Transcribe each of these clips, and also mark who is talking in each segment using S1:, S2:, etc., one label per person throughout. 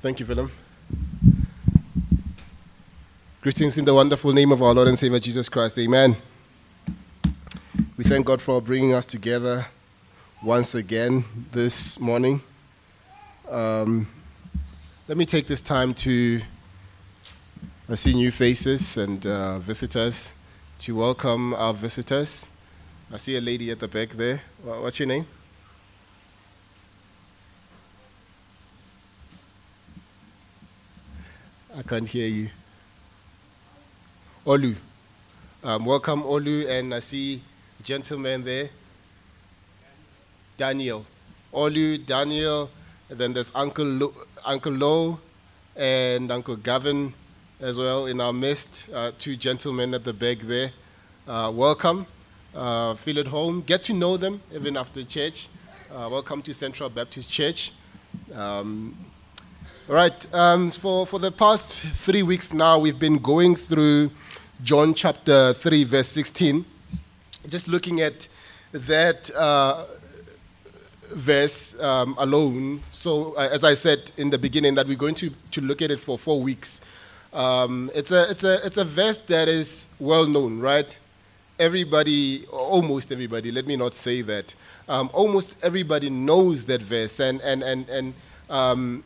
S1: Thank you, Willem. Greetings in the wonderful name of our Lord and Savior Jesus Christ. Amen. We thank God for bringing us together once again this morning. Um, let me take this time to I see new faces and uh, visitors to welcome our visitors. I see a lady at the back there. What's your name? I can't hear you. Olu. Um, welcome, Olu, and I see gentleman there. Daniel. Olu, Daniel, and then there's Uncle Lo, Uncle Lo and Uncle Gavin as well in our midst. Uh, two gentlemen at the back there. Uh, welcome. Uh, feel at home. Get to know them even after church. Uh, welcome to Central Baptist Church. Um, right, um, for, for the past three weeks now, we've been going through John chapter 3, verse 16. Just looking at that uh, verse um, alone. So, uh, as I said in the beginning, that we're going to, to look at it for four weeks. Um, it's, a, it's, a, it's a verse that is well known, right? Everybody, almost everybody, let me not say that, um, almost everybody knows that verse. And, and, and, and um,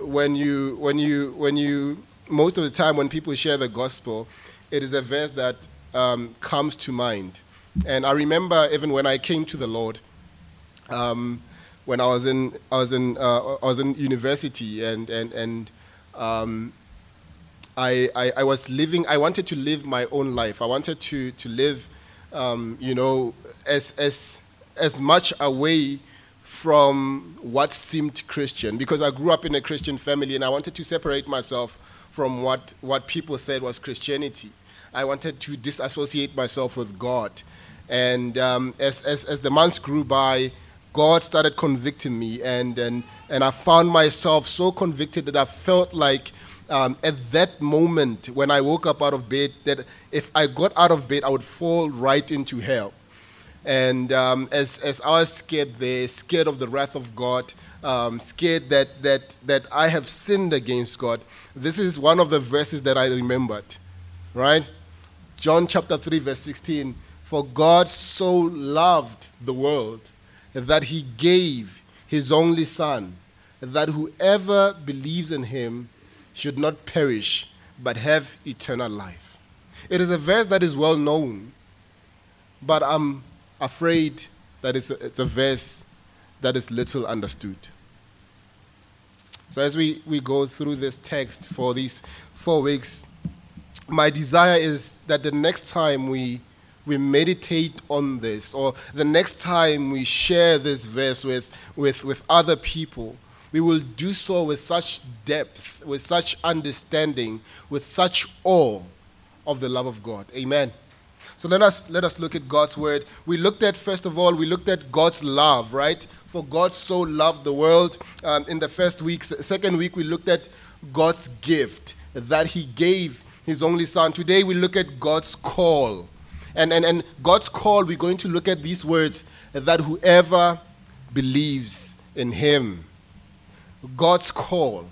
S1: when you when you when you most of the time when people share the gospel, it is a verse that um, comes to mind. And I remember even when I came to the Lord, um, when I was in I was in uh, I was in university and and and um, I, I, I was living. I wanted to live my own life. I wanted to to live, um, you know, as as as much away from what seemed Christian because I grew up in a Christian family and I wanted to separate myself from what, what people said was Christianity. I wanted to disassociate myself with God. And um, as, as, as the months grew by, God started convicting me, and, and, and I found myself so convicted that I felt like um, at that moment when I woke up out of bed, that if I got out of bed, I would fall right into hell. And um, as, as I was scared there, scared of the wrath of God, um, scared that, that, that I have sinned against God, this is one of the verses that I remembered, right? John chapter 3, verse 16. For God so loved the world that he gave his only Son, that whoever believes in him should not perish, but have eternal life. It is a verse that is well known, but I'm afraid that it's a, it's a verse that is little understood. So, as we, we go through this text for these four weeks, my desire is that the next time we, we meditate on this, or the next time we share this verse with, with, with other people, we will do so with such depth, with such understanding, with such awe of the love of God. Amen. So let us let us look at God's word. We looked at first of all, we looked at God's love, right? For God so loved the world. Um, in the first week, second week, we looked at God's gift that He gave His only Son. Today we look at God's call, and and and God's call. We're going to look at these words that whoever believes in Him. God's call,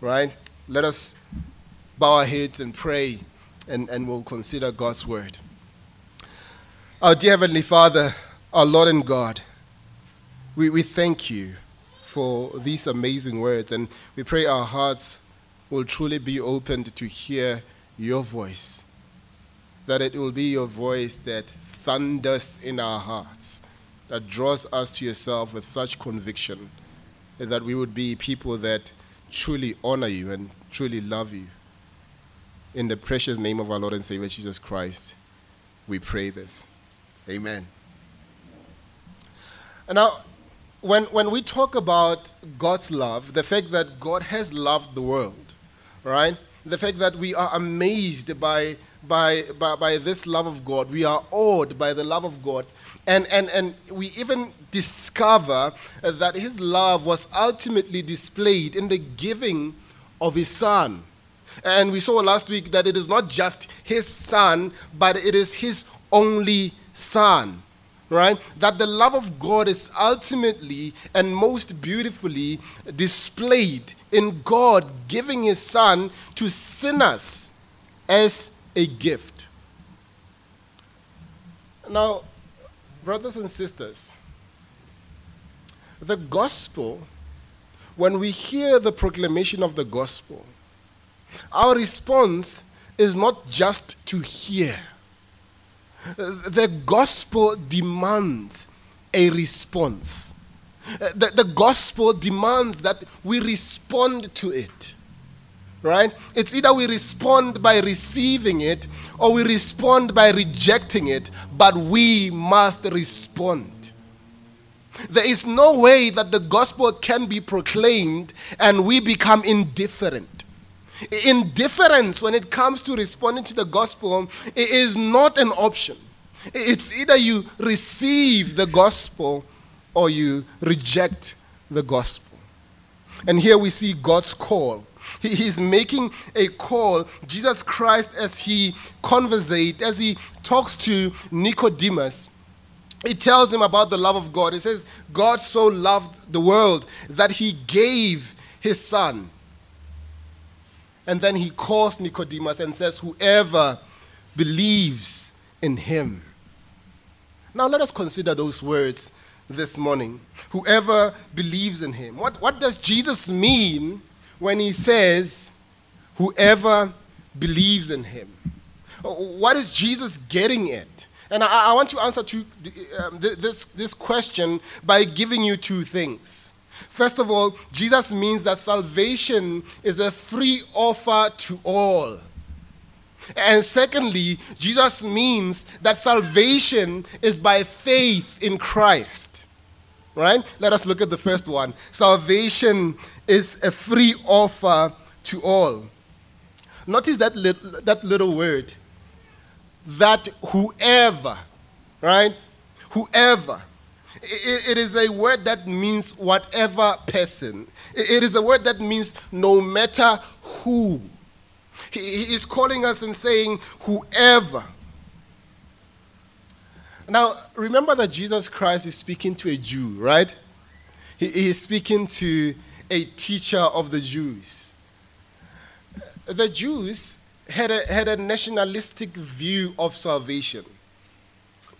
S1: right? Let us bow our heads and pray and, and we'll consider God's word. Our dear Heavenly Father, our Lord and God, we, we thank you for these amazing words, and we pray our hearts will truly be opened to hear your voice. That it will be your voice that thunders in our hearts, that draws us to yourself with such conviction, and that we would be people that truly honor you and truly love you. In the precious name of our Lord and Savior Jesus Christ, we pray this. Amen. Now, when, when we talk about God's love, the fact that God has loved the world, right? The fact that we are amazed by, by, by, by this love of God, we are awed by the love of God, and, and, and we even discover that His love was ultimately displayed in the giving of His Son. And we saw last week that it is not just his son, but it is his only son. right? That the love of God is ultimately and most beautifully displayed in God giving His Son to sinners as a gift. Now, brothers and sisters, the gospel, when we hear the proclamation of the gospel, our response is not just to hear the gospel demands a response. The, the gospel demands that we respond to it. Right? It's either we respond by receiving it or we respond by rejecting it, but we must respond. There is no way that the gospel can be proclaimed and we become indifferent. Indifference when it comes to responding to the gospel is not an option. It's either you receive the gospel or you reject the gospel. And here we see God's call. He's making a call. Jesus Christ, as he conversates, as he talks to Nicodemus, he tells him about the love of God. He says, God so loved the world that he gave his son and then he calls Nicodemus and says, Whoever believes in him. Now let us consider those words this morning. Whoever believes in him. What, what does Jesus mean when he says, Whoever believes in him? What is Jesus getting at? And I, I want to answer to, um, this, this question by giving you two things. First of all, Jesus means that salvation is a free offer to all. And secondly, Jesus means that salvation is by faith in Christ. Right? Let us look at the first one. Salvation is a free offer to all. Notice that, li- that little word. That whoever, right? Whoever it is a word that means whatever person. It is a word that means no matter who. He is calling us and saying, whoever. Now, remember that Jesus Christ is speaking to a Jew, right? He is speaking to a teacher of the Jews. The Jews had a, had a nationalistic view of salvation.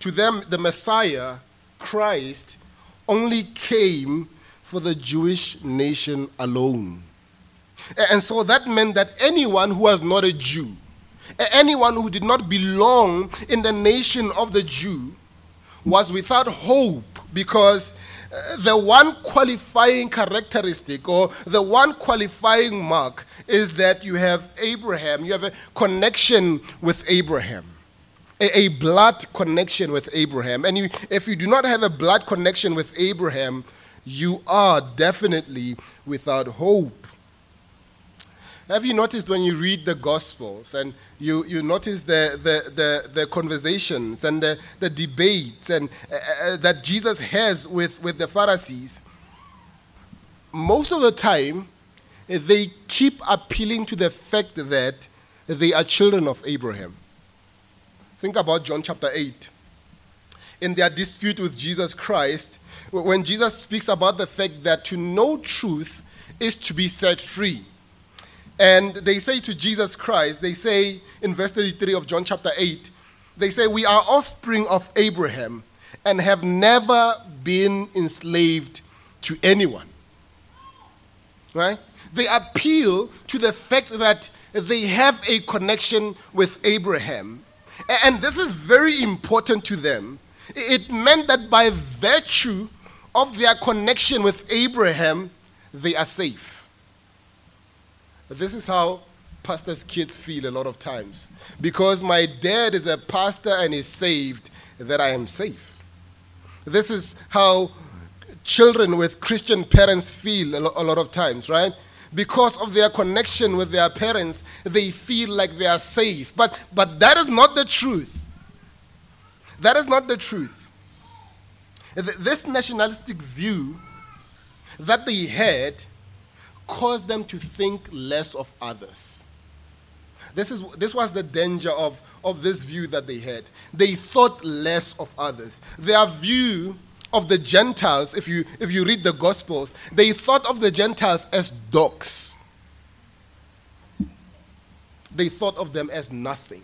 S1: To them, the Messiah Christ only came for the Jewish nation alone. And so that meant that anyone who was not a Jew, anyone who did not belong in the nation of the Jew, was without hope because uh, the one qualifying characteristic or the one qualifying mark is that you have Abraham, you have a connection with Abraham a, a blood connection with Abraham. And you, if you do not have a blood connection with Abraham, you are definitely without hope. Have you noticed when you read the Gospels and you, you notice the, the, the, the conversations and the, the debates and, uh, uh, that Jesus has with, with the Pharisees? Most of the time, they keep appealing to the fact that they are children of Abraham. Think about John chapter 8. In their dispute with Jesus Christ, when Jesus speaks about the fact that to know truth is to be set free. And they say to Jesus Christ, they say in verse 33 of John chapter 8, they say, We are offspring of Abraham and have never been enslaved to anyone. Right? They appeal to the fact that they have a connection with Abraham and this is very important to them. It meant that by virtue of their connection with Abraham, they are safe. This is how pastors' kids feel a lot of times. Because my dad is a pastor and is saved, that I am safe. This is how children with Christian parents feel a lot of times, right? Because of their connection with their parents, they feel like they are safe. But, but that is not the truth. That is not the truth. This nationalistic view that they had caused them to think less of others. This, is, this was the danger of, of this view that they had. They thought less of others. Their view of the Gentiles, if you, if you read the Gospels, they thought of the Gentiles as dogs. They thought of them as nothing.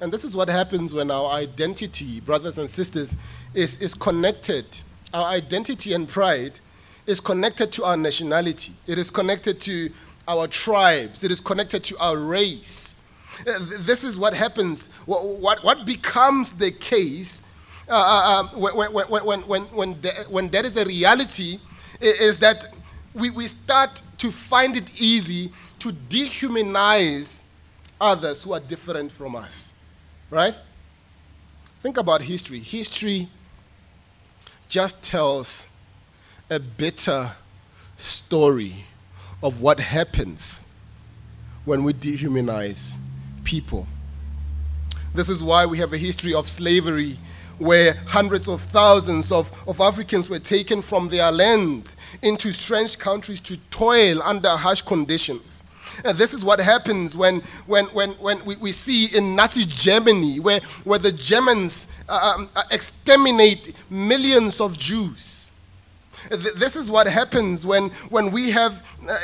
S1: And this is what happens when our identity, brothers and sisters, is, is connected. Our identity and pride is connected to our nationality, it is connected to our tribes, it is connected to our race. Uh, this is what happens, what, what, what becomes the case uh, uh, when, when, when, when, when, the, when that is a reality is that we, we start to find it easy to dehumanize others who are different from us. Right? Think about history. History just tells a bitter story of what happens when we dehumanize people. This is why we have a history of slavery where hundreds of thousands of, of Africans were taken from their lands into strange countries to toil under harsh conditions. And this is what happens when, when, when, when we, we see in Nazi Germany, where, where the Germans uh, um, uh, exterminate millions of Jews. This is what happens when, when we have, uh,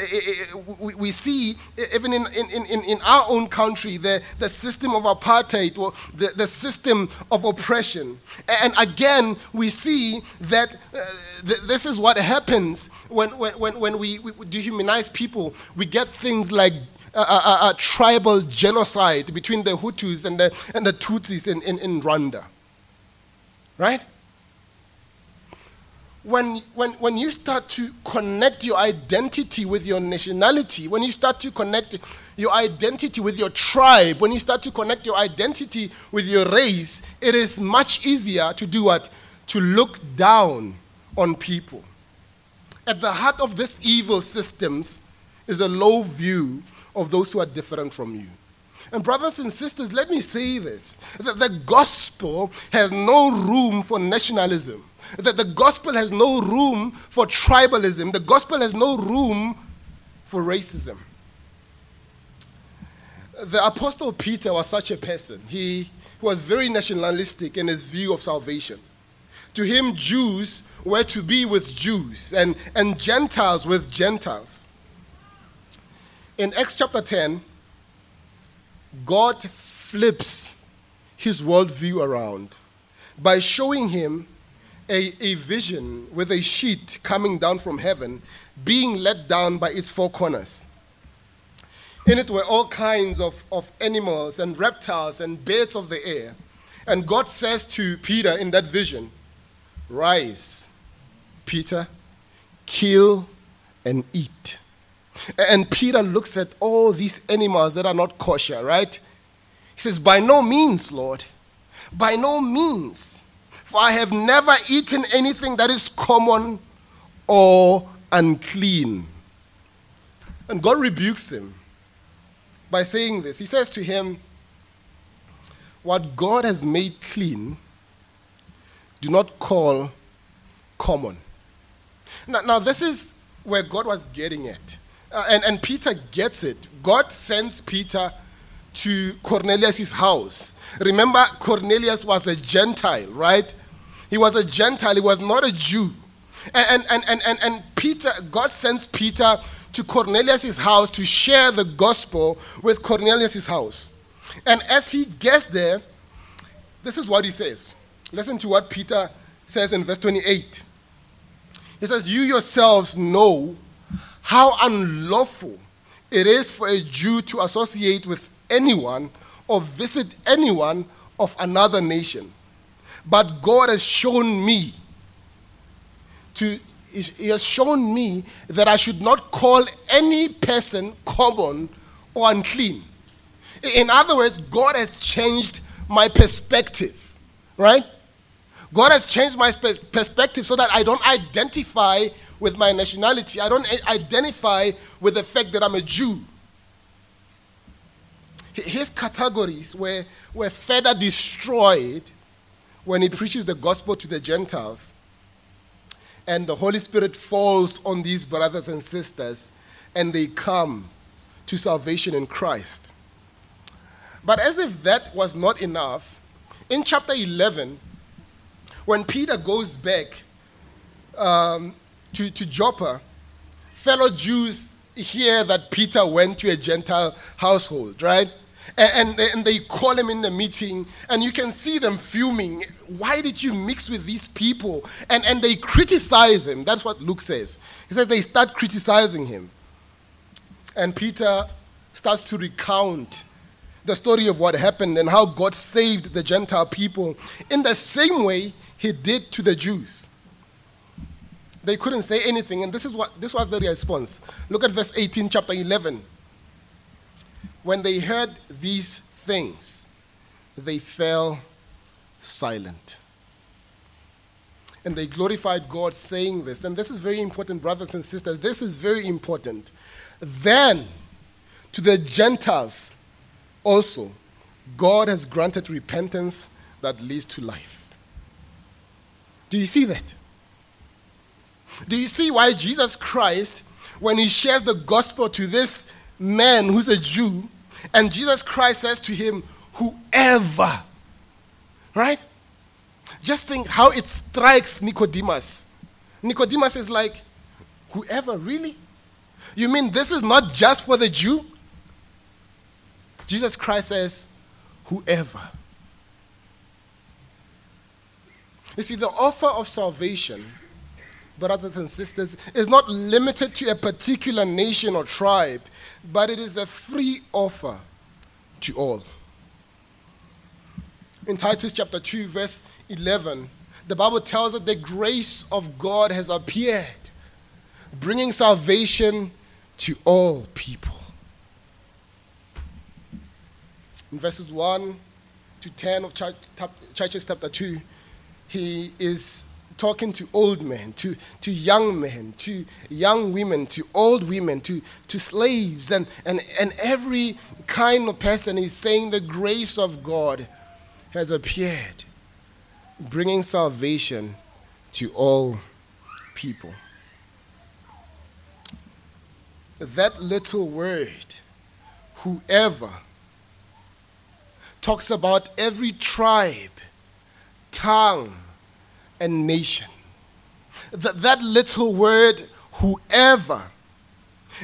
S1: we, see, even in, in, in, in our own country, the, the system of apartheid or the, the system of oppression. And again, we see that uh, th- this is what happens when, when, when we, we dehumanize people. We get things like a, a, a, tribal genocide between the Hutus and the, and the Tutsis in, in, in Rwanda. Right? When, when, when you start to connect your identity with your nationality, when you start to connect your identity with your tribe, when you start to connect your identity with your race, it is much easier to do what? To look down on people. At the heart of this evil systems is a low view of those who are different from you. And, brothers and sisters, let me say this that the gospel has no room for nationalism. That the gospel has no room for tribalism. The gospel has no room for racism. The Apostle Peter was such a person. He was very nationalistic in his view of salvation. To him, Jews were to be with Jews and, and Gentiles with Gentiles. In Acts chapter 10, God flips his worldview around by showing him a, a vision with a sheet coming down from heaven, being let down by its four corners. In it were all kinds of, of animals and reptiles and birds of the air. And God says to Peter in that vision, Rise, Peter, kill and eat. And Peter looks at all these animals that are not kosher, right? He says, By no means, Lord. By no means. For I have never eaten anything that is common or unclean. And God rebukes him by saying this. He says to him, What God has made clean, do not call common. Now, now this is where God was getting at. Uh, and, and Peter gets it. God sends Peter to Cornelius' house. Remember, Cornelius was a Gentile, right? He was a Gentile, he was not a Jew. And, and, and, and, and Peter, God sends Peter to Cornelius' house to share the gospel with Cornelius' house. And as he gets there, this is what he says. Listen to what Peter says in verse 28. He says, You yourselves know how unlawful it is for a Jew to associate with anyone or visit anyone of another nation. But God has shown me to he has shown me that I should not call any person common or unclean. In other words, God has changed my perspective, right? God has changed my perspective so that I don't identify with my nationality. I don't identify with the fact that I'm a Jew. His categories were, were further destroyed when he preaches the gospel to the Gentiles. And the Holy Spirit falls on these brothers and sisters, and they come to salvation in Christ. But as if that was not enough, in chapter 11, when Peter goes back um, to, to Joppa, fellow Jews hear that Peter went to a Gentile household, right? And, and, they call him in the meeting, and you can see them fuming. Why did you mix with these people? And, and they criticize him. That's what Luke says. He says they start criticizing him. And Peter starts to recount the story of what happened and how God saved the Gentile people in the same way he did to the Jews. They couldn't say anything, and this is what this was the response. Look at verse 18, chapter 11. When they heard these things, they fell silent. And they glorified God saying this. And this is very important, brothers and sisters. This is very important. Then, to the Gentiles also, God has granted repentance that leads to life. Do you see that? Do you see why Jesus Christ, when he shares the gospel to this man who's a Jew, and Jesus Christ says to him, Whoever, right? Just think how it strikes Nicodemus. Nicodemus is like, Whoever, really? You mean this is not just for the Jew? Jesus Christ says, Whoever. You see, the offer of salvation brothers and sisters, is not limited to a particular nation or tribe, but it is a free offer to all. In Titus chapter 2, verse 11, the Bible tells us the grace of God has appeared, bringing salvation to all people. In verses 1 to 10 of Titus chapter 2, he is talking to old men, to, to young men, to young women, to old women, to, to slaves, and, and, and every kind of person. is saying the grace of God has appeared, bringing salvation to all people. That little word, whoever, talks about every tribe, tongue, and nation. That, that little word, whoever,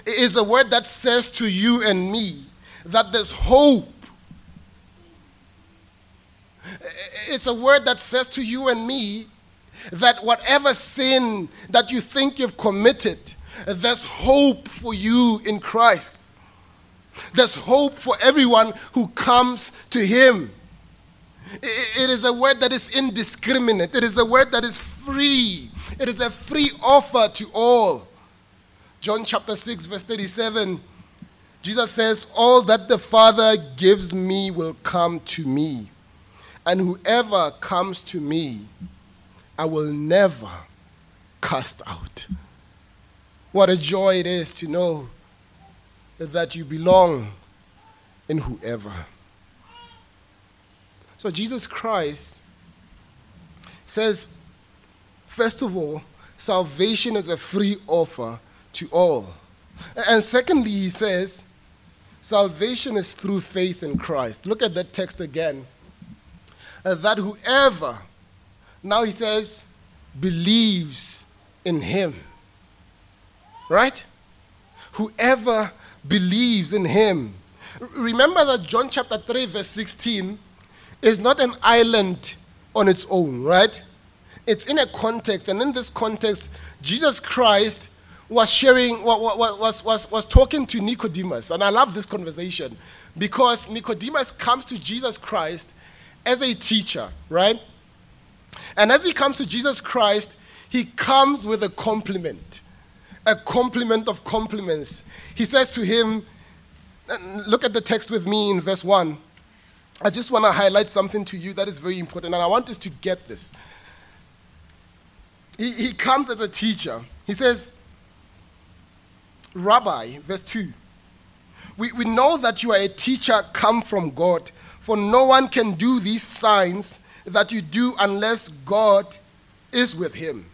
S1: is a word that says to you and me that there's hope. It's a word that says to you and me that whatever sin that you think you've committed, there's hope for you in Christ. There's hope for everyone who comes to Him. It is a word that is indiscriminate. It is a word that is free. It is a free offer to all. John chapter 6, verse 37, Jesus says, All that the Father gives me will come to me. And whoever comes to me, I will never cast out. What a joy it is to know that you belong in whoever. So Jesus Christ says, first of all, salvation is a free offer to all. And secondly, he says, salvation is through faith in Christ. Look at that text again. Uh, that whoever, now he says, believes in him. Right? Whoever believes in him. Remember that John chapter 3, verse 16 is not an island on its own, right? It's in a context, and in this context, Jesus Christ was sharing, was, was, was talking to Nicodemus. And I love this conversation because Nicodemus comes to Jesus Christ as a teacher, right? And as he comes to Jesus Christ, he comes with a compliment, a compliment of compliments. He says to him, look at the text with me in verse 1. I just want to highlight something to you that is very important, and I want us to get this. He, he comes as a teacher. He says, Rabbi, verse 2, we, we know that you are a teacher come from God, for no one can do these signs that you do unless God is with him.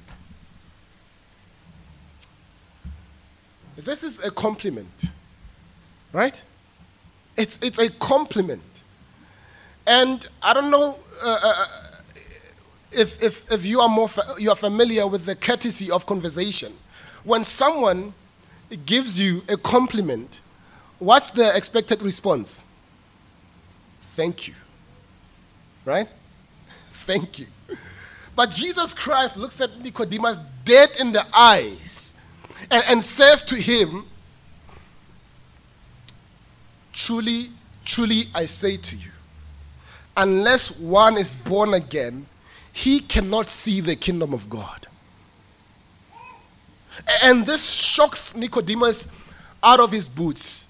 S1: This is a compliment. Right? It's, it's a compliment. And I don't know uh, uh, if, if, if you are more fa- you are familiar with the courtesy of conversation. When someone gives you a compliment, what's the expected response? Thank you. Right? Thank you. But Jesus Christ looks at Nicodemus dead in the eyes and, and says to him, Truly, truly, I say to you, unless one is born again, he cannot see the kingdom of God. And this shocks Nicodemus out of his boots.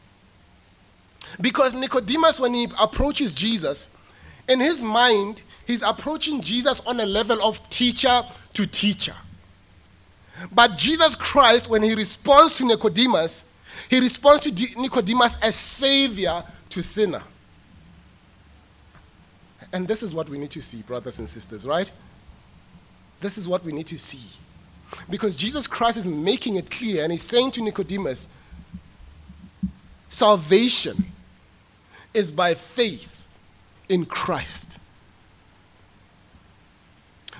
S1: Because Nicodemus, when he approaches Jesus, in his mind, he's approaching Jesus on a level of teacher to teacher. But Jesus Christ, when he responds to Nicodemus, he responds to Nicodemus as savior to sinner. And this is what we need to see, brothers and sisters, right? This is what we need to see. Because Jesus Christ is making it clear and he's saying to Nicodemus, salvation is by faith in Christ.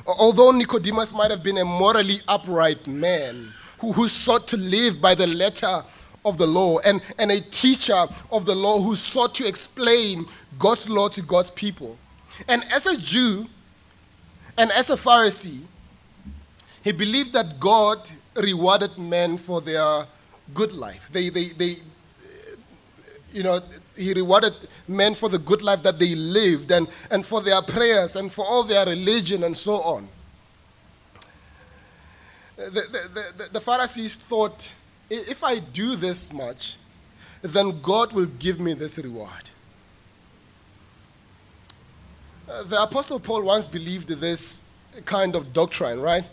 S1: Although Nicodemus might have been a morally upright man who, who sought to live by the letter of the law and, and a teacher of the law who sought to explain God's law to God's people. And as a Jew and as a Pharisee, he believed that God rewarded men for their good life. They, they, they, you know, he rewarded men for the good life that they lived and, and for their prayers and for all their religion and so on. The, the, the, the Pharisees thought, if I do this much, then God will give me this reward. Uh, the Apostle Paul once believed this kind of doctrine, right?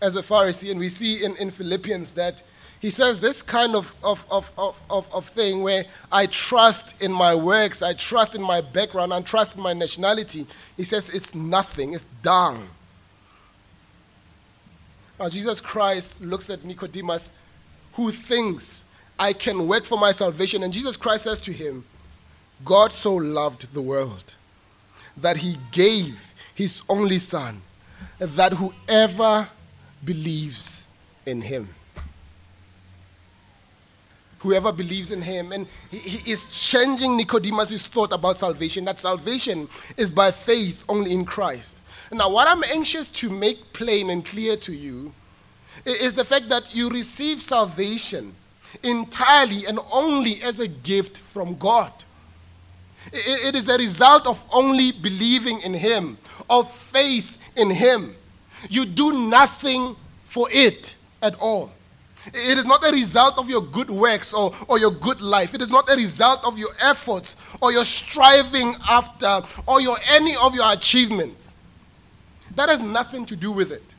S1: As a Pharisee, and we see in, in Philippians that he says this kind of, of, of, of, of, thing where I trust in my works, I trust in my background, I trust in my nationality. He says it's nothing, it's dung. Now, Jesus Christ looks at Nicodemus who thinks I can work for my salvation. And Jesus Christ says to him, God so loved the world that he gave his only Son, that whoever believes in him, whoever believes in him, and he, he is changing Nicodemus' thought about salvation, that salvation is by faith only in Christ. Now, what I'm anxious to make plain and clear to you is the fact that you receive salvation entirely and only as a gift from God. It is a result of only believing in Him, of faith in Him. You do nothing for it at all. It is not a result of your good works or, or your good life. It is not a result of your efforts or your striving after or your any of your achievements. That has nothing to do with it.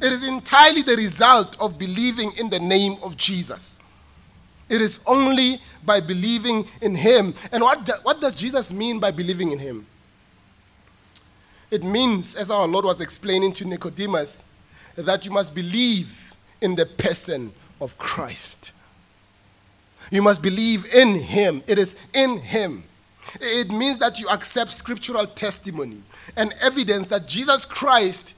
S1: It is entirely the result of believing in the name of Jesus. It is only by believing in Him. And what, do, what does Jesus mean by believing in Him? It means, as our Lord was explaining to Nicodemus, that you must believe in the person of Christ. You must believe in Him. It is in Him. It means that you accept scriptural testimony and evidence that Jesus Christ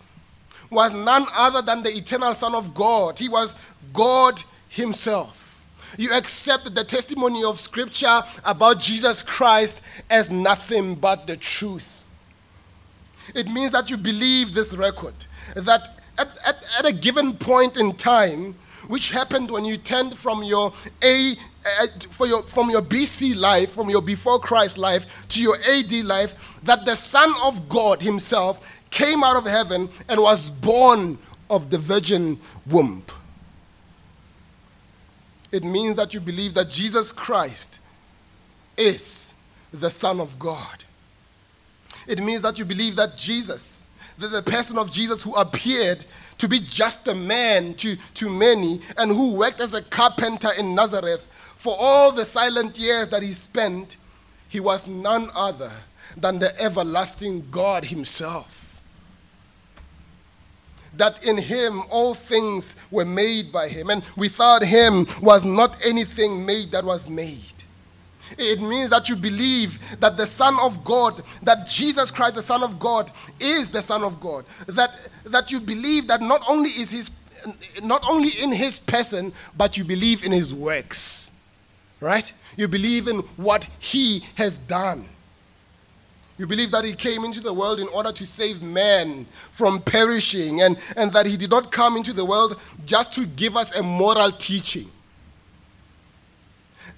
S1: was none other than the eternal Son of God. He was God Himself. You accept the testimony of Scripture about Jesus Christ as nothing but the truth. It means that you believe this record, that at, at, at a given point in time, which happened when you turned from your A uh, for your, from your BC life, from your before Christ life to your AD life, that the Son of God Himself came out of heaven and was born of the virgin womb. It means that you believe that Jesus Christ is the Son of God. It means that you believe that Jesus, that the person of Jesus who appeared to be just a man to, to many and who worked as a carpenter in Nazareth for all the silent years that he spent, he was none other than the everlasting God himself that in him all things were made by him, and without him was not anything made that was made. It means that you believe that the Son of God, that Jesus Christ, the Son of God, is the Son of God. That, that you believe that not only is his not only in his person, but you believe in his works. Right? You believe in what he has done. You believe that he came into the world in order to save man from perishing, and, and that he did not come into the world just to give us a moral teaching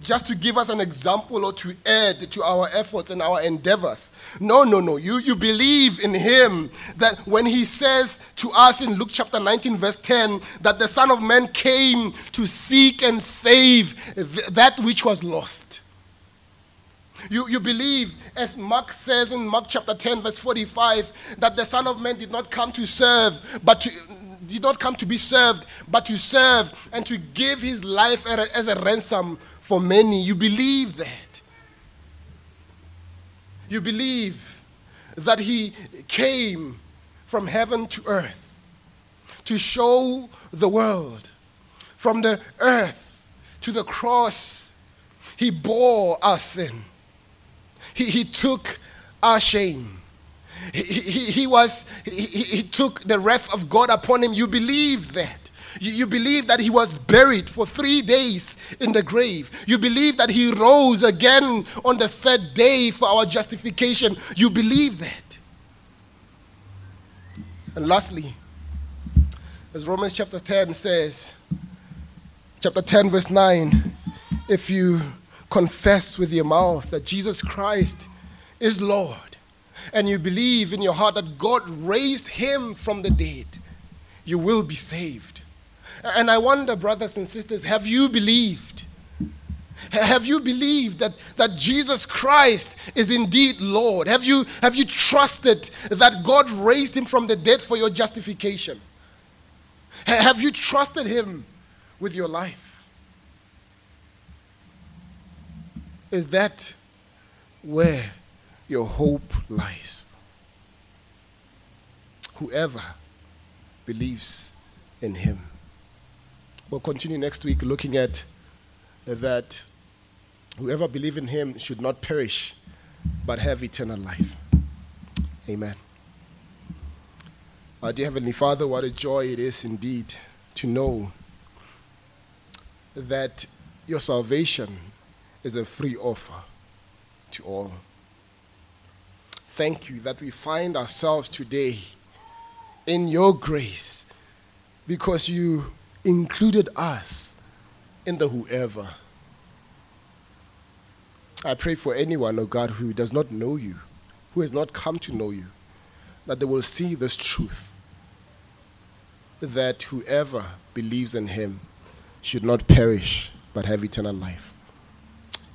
S1: just to give us an example or to add to our efforts and our endeavors. No, no, no. You, you believe in Him that when He says to us in Luke chapter 19, verse 10, that the Son of Man came to seek and save th- that which was lost. You, you believe, as Mark says in Mark chapter 10, verse 45, that the Son of Man did not come to serve, but to, did not come to be served, but to serve and to give his life as a ransom for many. You believe that. You believe that He came from heaven to earth to show the world from the earth to the cross. He bore our sin, He, he took our shame. He, he, he was, he, he took the wrath of God upon him. You believe that. You, you believe that he was buried for three days in the grave. You believe that he rose again on the third day for our justification. You believe that. And lastly, as Romans chapter 10 says, chapter 10, verse 9, if you confess with your mouth that Jesus Christ is Lord, and you believe in your heart that God raised him from the dead, you will be saved. And I wonder, brothers and sisters, have you believed? Have you believed that, that Jesus Christ is indeed Lord? Have you, have you trusted that God raised him from the dead for your justification? Have you trusted him with your life? Is that where your hope lies? Whoever believes in him. We'll continue next week looking at that whoever believes in him should not perish but have eternal life. Amen. Our dear Heavenly Father, what a joy it is indeed to know that your salvation is a free offer to all. Thank you that we find ourselves today in your grace because you included us in the whoever. I pray for anyone, oh God, who does not know you, who has not come to know you, that they will see this truth that whoever believes in him should not perish but have eternal life.